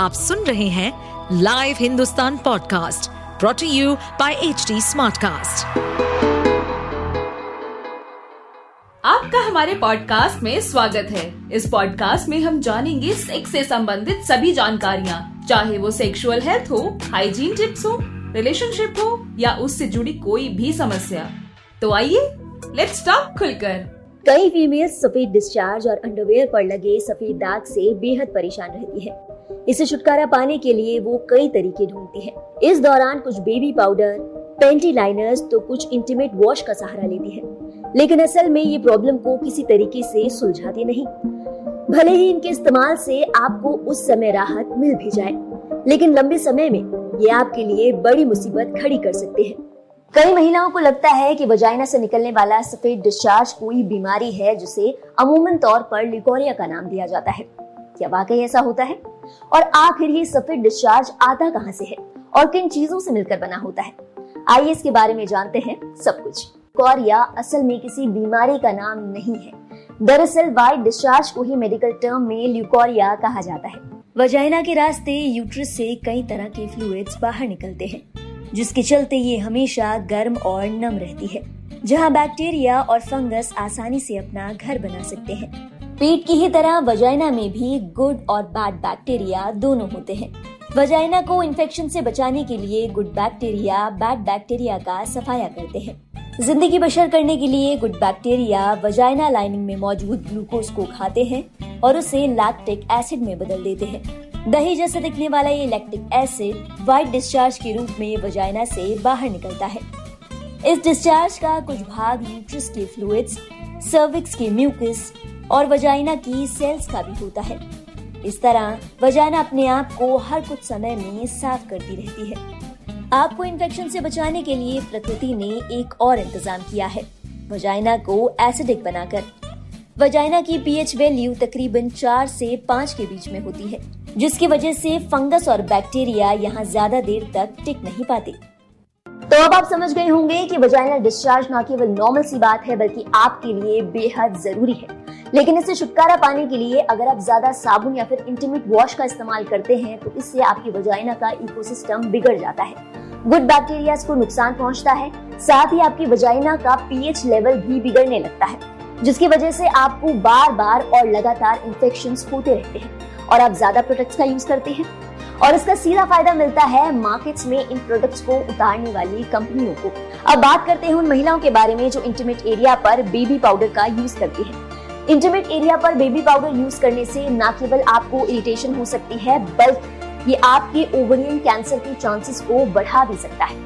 आप सुन रहे हैं live Hindustan podcast brought to you by H Smartcast. आपका हमारे पॉडकास्ट में स्वागत है। इस पॉडकास्ट में हम जानेंगे सेक्स से संबंधित सभी जानकारियाँ चाहे वो सेक्सुअल हेल्थ हो हाइजीन टिप्स हो रिलेशनशिप हो या उससे जुड़ी कोई भी समस्या। तो आइए लेट्स टॉक खुलकर। कई फीमेल सफ़ेद डिस्चार्ज और अंडरवेयर पर लगे सफ़ेद दाग से बेहद परेशान रहती है। इसे छुटकारा पाने के लिए वो कई तरीके ढूंढती है। इस दौरान कुछ बेबी पाउडर पेंटी लाइनर्स तो कुछ इंटीमेट वॉश का सहारा लेती है। लेकिन असल में ये प्रॉब्लम को किसी तरीके से सुलझाती नहीं। भले ही इनके इस्तेमाल से आपको उस समय राहत मिल भी जाए, लेकिन लंबे समय में ये आपके लिए बड़ी मुसीबत खड़ी कर सकते हैं। कई महिलाओं को लगता है कि वजाइना से निकलने वाला सफ़ेद डिस्चार्ज कोई बीमारी है जिसे अमूमन तौर पर लिकोरिया का नाम दिया जाता है। क्या वाकई ऐसा होता है? और आखिर ये सफ़ेद डिस्चार्ज आता कहाँ से है? और किन चीज़ों से मिलकर बना होता है? आइए इसके बारे में जानते हैं सब कुछ। कोरिया असल में किसी बीमारी का नाम नहीं है। दरअसल वाइट डिस्चार्ज को ही मेडिकल टर्म में ल्यूकोरिया कहा जाता है। वजाइना के रास्ते यूट्रस से कई तरह के फ्लूइड्स बाहर निकलते हैं, जिसके चलते ये हमेशा गर्म और नम रहती है, जहाँ बैक्टीरिया और फंगस आसानी से अपना घर बना सकते हैं। पेट की ही तरह वजाइना में भी गुड और बैड बैक्टीरिया दोनों होते हैं। वजाइना को इन्फेक्शन से बचाने के लिए गुड बैक्टीरिया बैड बैक्टीरिया का सफाया करते हैं। ज़िंदगी बशर करने के लिए गुड बैक्टीरिया वजाइना लाइनिंग में मौजूद ग्लूकोज को खाते हैं और उसे लैक्टिक एसिड में बदल देते हैं। दही जैसे दिखने वाला ये लैक्टिक एसिड व्हाइट डिस्चार्ज के रूप में वजाइना से बाहर निकलता है। इस डिस्चार्ज का कुछ भाग यूट्रस के फ्लूइड्स सर्विक्स के म्यूकस और वजाइना की सेल्स का भी होता है। इस तरह वजाइना अपने आप को हर कुछ समय में साफ़ करती रहती है। आपको इन्फेक्शन से बचाने के लिए प्रकृति ने एक और इंतज़ाम किया है। वजाइना को एसिडिक बनाकर। वजाइना की पीएच वैल्यू तकरीबन चार से पाँच के बीच में होती है, जिसकी वजह से फंगस और बैक्टीरिया यहाँ ज़्यादा देर तक टिक नहीं पाते। तो अब आप समझ गए होंगे कि वजाइनल डिस्चार्ज न केवल नॉर्मल सी बात है, बल्कि आपके लिए बेहद ज़रूरी है। लेकिन इससे छुटकारा पाने के लिए अगर आप ज़्यादा साबुन या फिर इंटीमेट वॉश का इस्तेमाल करते हैं तो इससे आपकी वजाइना का इकोसिस्टम बिगड़ जाता है। गुड बैक्टीरिया को नुकसान पहुँचता है, साथ ही आपकी वजाइना का पीएच लेवल भी बिगड़ने लगता है, जिसकी वजह से आपको बार बार और लगातार इन्फेक्शन होते रहते हैं और आप ज़्यादा प्रोडक्ट्स का यूज़ करते हैं। और इसका सीधा फ़ायदा मिलता है मार्केट्स में इन प्रोडक्ट्स को उतारने वाली कंपनियों को। अब बात करते हैं उन महिलाओं के बारे में जो इंटीमेट एरिया पर बेबी पाउडर का यूज़ करती है। इंटीमेट एरिया पर बेबी पाउडर यूज़ करने से न केवल आपको इरिटेशन हो सकती है, बल्कि ये आपके ओवरियन कैंसर के चांसेस को बढ़ा भी सकता है।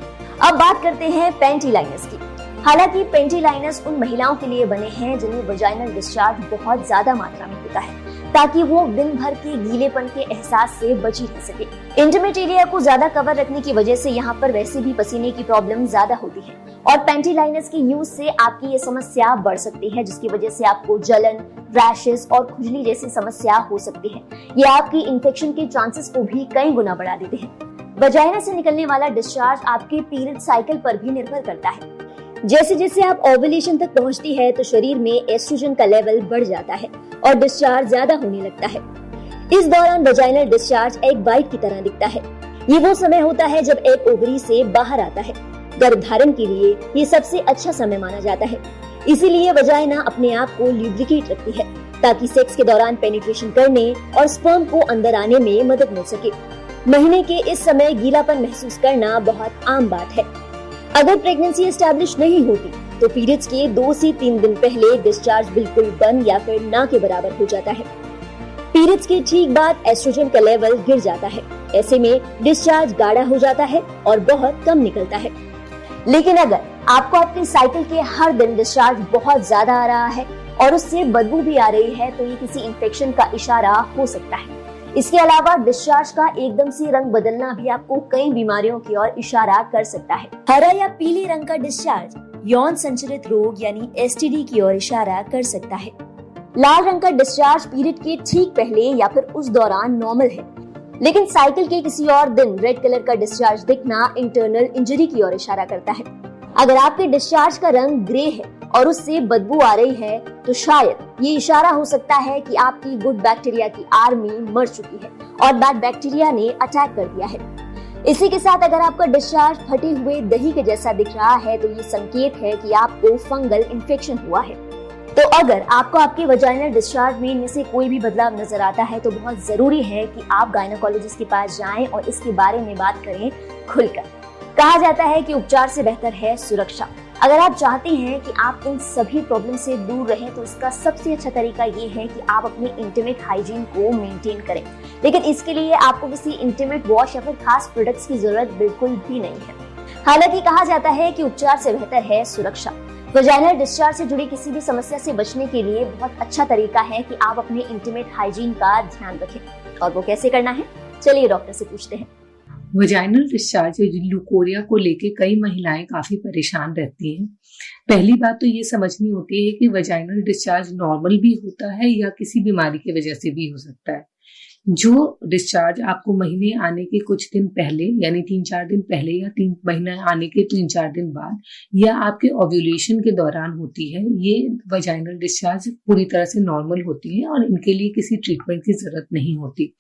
अब बात करते हैं पेंटीलाइनस की। हालाँकि पेंटीलाइनस उन महिलाओं के लिए बने हैं जिन्हें वजाइनल डिस्चार्ज बहुत ज़्यादा मात्रा में होता है। ताकि वो दिन भर के गीलेपन के एहसास से बची रह सके। इंटीमेट एरिया को ज़्यादा कवर रखने की वजह से यहाँ पर वैसे भी पसीने की प्रॉब्लम ज़्यादा होती है। और पेंटी लाइनर्स के यूज़ से आपकी ये समस्या बढ़ सकती है, जिसकी वजह से आपको जलन रैशेस और खुजली जैसी समस्या हो सकती है। ये आपकी इन्फेक्शन के चांसेस को भी कई गुना बढ़ा देते हैं। वजाइना से निकलने वाला डिस्चार्ज आपके पीरियड साइकिल पर भी निर्भर करता है। जैसे जैसे आप ओवुलेशन तक पहुँचती है तो शरीर में एस्ट्रोजन का लेवल बढ़ जाता है और डिस्चार्ज ज़्यादा होने लगता है। इस दौरान वजाइनल डिस्चार्ज एक बाइट की तरह दिखता है। ये वो समय होता है जब एक ओवरी से बाहर आता है। गर्भधारण के लिए ये सबसे अच्छा समय माना जाता है। इसीलिए वजाइना अपने आप को ल्यूब्रिकेट रखती है, ताकि सेक्स के दौरान पेनिट्रेशन करने और स्पर्म को अंदर आने में मदद मिल सके। महीने के इस समय गीलापन महसूस करना बहुत आम बात है। अगर प्रेगनेंसी एस्टेब्लिश नहीं होती तो पीरियड्स के दो से तीन दिन पहले डिस्चार्ज बिल्कुल बंद या फिर ना के बराबर हो जाता है। पीरियड्स के ठीक बाद एस्ट्रोजन का लेवल गिर जाता है। ऐसे में डिस्चार्ज गाढ़ा हो जाता है और बहुत कम निकलता है। लेकिन अगर आपको अपने साइकिल के हर दिन डिस्चार्ज बहुत ज़्यादा आ रहा है और उससे बदबू भी आ रही है तो ये किसी इन्फेक्शन का इशारा हो सकता है। इसके अलावा डिस्चार्ज का एकदम से रंग बदलना भी आपको कई बीमारियों की ओर इशारा कर सकता है। हरा या पीले रंग का डिस्चार्ज यौन संचरित रोग यानी एसटीडी की ओर इशारा कर सकता है। लाल रंग का डिस्चार्ज पीरियड के ठीक पहले या फिर उस दौरान नॉर्मल है। लेकिन साइकिल के किसी और दिन रेड कलर का डिस्चार्ज दिखना इंटरनल इंजरी की ओर इशारा करता है। अगर आपके डिस्चार्ज का रंग ग्रे है और उससे बदबू आ रही है तो शायद ये इशारा हो सकता है कि आपकी गुड बैक्टीरिया की आर्मी मर चुकी है और बैड बैक्टीरिया ने अटैक कर दिया है। इसी के साथ अगर आपका डिस्चार्ज फटे हुए दही के जैसा दिख रहा है तो ये संकेत है कि आपको फंगल इन्फेक्शन हुआ है। तो अगर आपको आपके वजाइनल डिस्चार्ज में इनमें से कोई भी बदलाव नज़र आता है तो बहुत ज़रूरी है कि आप गायनोकोलॉजिस्ट के पास जाएँ और इसके बारे में बात करें खुलकर। कहा जाता है कि उपचार से बेहतर है सुरक्षा। अगर आप चाहते हैं कि आप इन सभी प्रॉब्लम से दूर रहें तो इसका सबसे अच्छा तरीका ये है कि आप अपने इंटीमेट हाइजीन को मेंटेन करें। लेकिन इसके लिए आपको किसी इंटीमेट वॉश या फिर खास प्रोडक्ट्स की ज़रूरत बिल्कुल भी नहीं है। हालाँकि कहा जाता है कि उपचार से बेहतर है सुरक्षा। वजाइनल डिस्चार्ज से जुड़ी किसी भी समस्या से बचने के लिए बहुत अच्छा तरीका है कि आप अपने इंटीमेट हाइजीन का ध्यान रखें। और वो कैसे करना है? चलिए डॉक्टर से पूछते हैं। वजाइनल डिस्चार्ज ल्यूकोरिया को लेके कई महिलाएँ काफ़ी परेशान रहती हैं। पहली बात तो ये समझनी होती है कि वजाइनल डिस्चार्ज नॉर्मल भी होता है या किसी बीमारी की वजह से भी हो सकता है। जो डिस्चार्ज आपको महीने आने के कुछ दिन पहले, यानी तीन चार दिन पहले या तीन महीने आने के तीन चार दिन बाद, या आपके ओव्यूलेशन के दौरान होती है, ये वजाइनल डिस्चार्ज पूरी तरह से नॉर्मल होती है और इनके लिए किसी ट्रीटमेंट की ज़रूरत नहीं होती।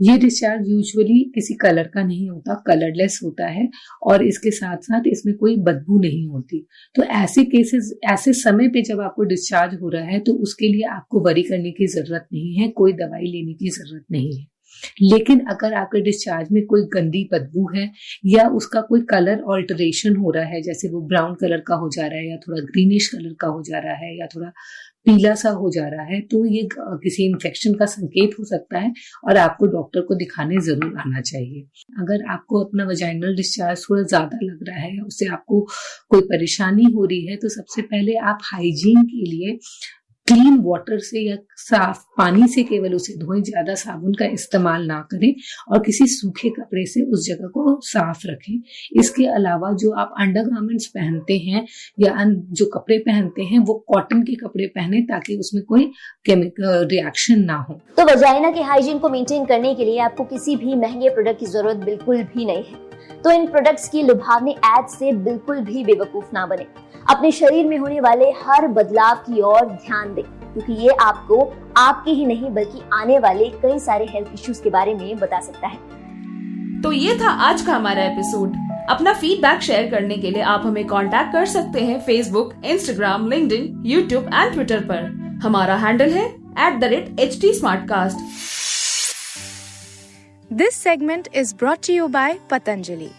ये डिस्चार्ज यूजुअली किसी कलर का नहीं होता कलरलेस होता है और इसके साथ साथ इसमें कोई बदबू नहीं होती। तो ऐसे केसेस ऐसे समय पे जब आपको डिस्चार्ज हो रहा है तो उसके लिए आपको वरी करने की ज़रूरत नहीं है, कोई दवाई लेने की ज़रूरत नहीं है। लेकिन अगर आपके डिस्चार्ज में कोई गंदी बदबू है या उसका कोई कलर ऑल्टरेशन हो रहा है, जैसे वो ब्राउन कलर का हो जा रहा है या थोड़ा ग्रीनिश कलर का हो जा रहा है या थोड़ा पीला सा हो जा रहा है तो ये किसी इन्फेक्शन का संकेत हो सकता है और आपको डॉक्टर को दिखाने ज़रूर आना चाहिए। अगर आपको अपना वजाइनल डिस्चार्ज थोड़ा ज़्यादा लग रहा है, उससे आपको कोई परेशानी हो रही है तो सबसे पहले आप हाइजीन के लिए क्लीन वाटर से या साफ़ पानी से केवल उसे धोएँ, ज़्यादा साबुन का इस्तेमाल ना करें और किसी सूखे कपड़े से उस जगह को साफ़ रखें। इसके अलावा जो आप अंडर पहनते हैं या जो कपड़े पहनते हैं, वो कॉटन के कपड़े पहने ताकि उसमें कोई केमिकल रिएक्शन ना हो। तो वजाइना के हाइजीन को मेंटेन करने के लिए आपको किसी भी महँगे प्रोडक्ट की ज़रूरत बिल्कुल भी नहीं है। तो इन प्रोडक्ट्स की लुभावनी एड से बिल्कुल भी बेवकूफ़ ना बने। अपने शरीर में होने वाले हर बदलाव की ओर ध्यान दें, क्योंकि ये आपको आपके ही नहीं, बल्कि आने वाले कई सारे हेल्थ इश्यूज़ के बारे में बता सकता है। तो ये था आज का हमारा एपिसोड अपना फीडबैक शेयर करने के लिए आप हमें कांटेक्ट कर सकते हैं Facebook Instagram link YouTube and Twitter पर। हमारा हैंडल है at the rate H T this segment is brought you by Patanjali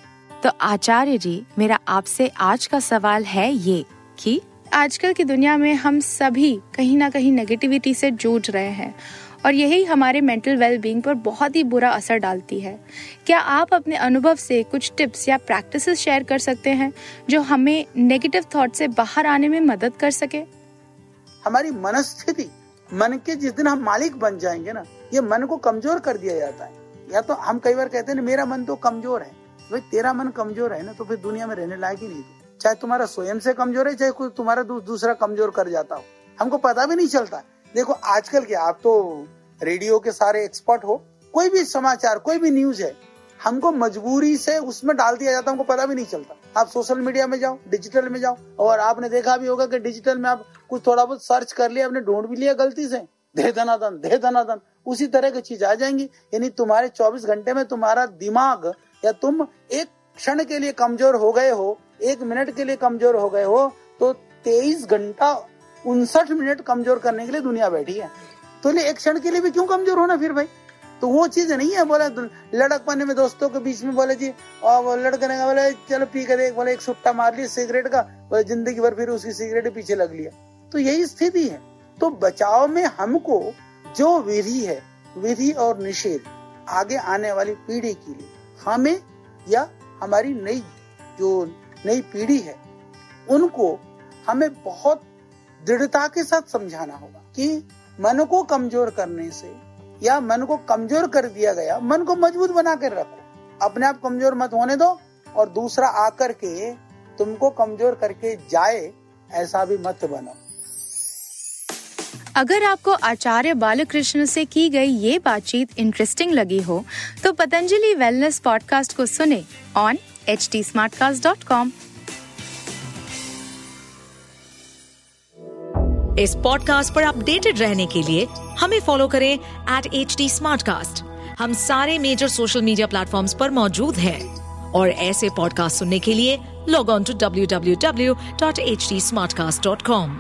तो आचार्य जी, मेरा आपसे आज का सवाल है ये कि आजकल की दुनिया में हम सभी कहीं ना कहीं नेगेटिविटी से जूझ रहे हैं और यही हमारे मेंटल वेलबींग पर बहुत ही बुरा असर डालती है। क्या आप अपने अनुभव से कुछ टिप्स या प्रैक्टिसेस शेयर कर सकते हैं जो हमें नेगेटिव थॉट से बाहर आने में मदद कर सके? हमारी मनस्थिति, मन के जिस दिन हम मालिक बन जाएँगे ना, ये मन को कमज़ोर कर दिया जाता है। या तो हम कई बार कहते हैं मेरा मन तो कमज़ोर है। भाई, तेरा मन कमज़ोर है ना तो फिर दुनिया में रहने लायक ही नहीं चाहे तुम्हारा स्वयं से कमज़ोर है, चाहे कोई तुम्हारा दूसरा कमज़ोर कर जाता हो। हमको पता भी नहीं चलता। देखो, आजकल के आप तो रेडियो के सारे एक्सपर्ट हो, कोई भी समाचार, कोई भी न्यूज़ है, हमको मजबूरी से उसमें डाल दिया जाता हमको पता भी नहीं चलता। आप सोशल मीडिया में जाओ डिजिटल में जाओ, और आपने देखा भी होगा कि डिजिटल में आप कुछ थोड़ा बहुत सर्च कर लिया, आपने ढूंढ भी लिया गलती से। दे धनाधन दे धनाधन। उसी तरह की चीज़ आ जाएँगी। यानी तुम्हारे 24 घंटे में तुम्हारा दिमाग, या तुम एक क्षण के लिए कमज़ोर हो गए हो, एक मिनट के लिए कमज़ोर हो गए हो तो तेईस घंटा उनसठ मिनट कमज़ोर करने के लिए दुनिया बैठी है। तो एक क्षण के लिए भी क्यों कमज़ोर होना फिर भाई? तो वो चीज़ नहीं है, बोले लड़क पाने में दोस्तों के बीच में बोले जी, और वो लड़के ने बोले, चलो पी कर देख, बोले, एक सुट्टा मार लिया, सिगरेट का, बोले, ज़िंदगी भर फिर उसकी सिगरेट पीछे लग लिया। तो यही स्थिति है। तो बचाव में हमको जो विधि है, विधि और निषेध आगे आने वाली पीढ़ी के लिए हमें या हमारी नई, जो नई पीढ़ी है, उनको हमें बहुत दृढ़ता के साथ समझाना होगा कि मन को कमज़ोर करने से या मन को कमज़ोर कर दिया गया, मन को मज़बूत बना कर रखो। अपने आप कमज़ोर मत होने दो और दूसरा आकर के तुमको कमज़ोर करके जाए, ऐसा भी मत बनो। अगर आपको आचार्य बालकृष्ण से की गई ये बातचीत इंटरेस्टिंग लगी हो तो पतंजलि वेलनेस पॉडकास्ट को सुने ऑन एच टी इस पॉडकास्ट पर अपडेटेड रहने के लिए हमें फॉलो करें एट एच टी हम सारे मेजर सोशल मीडिया प्लेटफॉर्म पर मौजूद हैं और ऐसे पॉडकास्ट सुनने के लिए log on to W W W dot H T smart cast dot com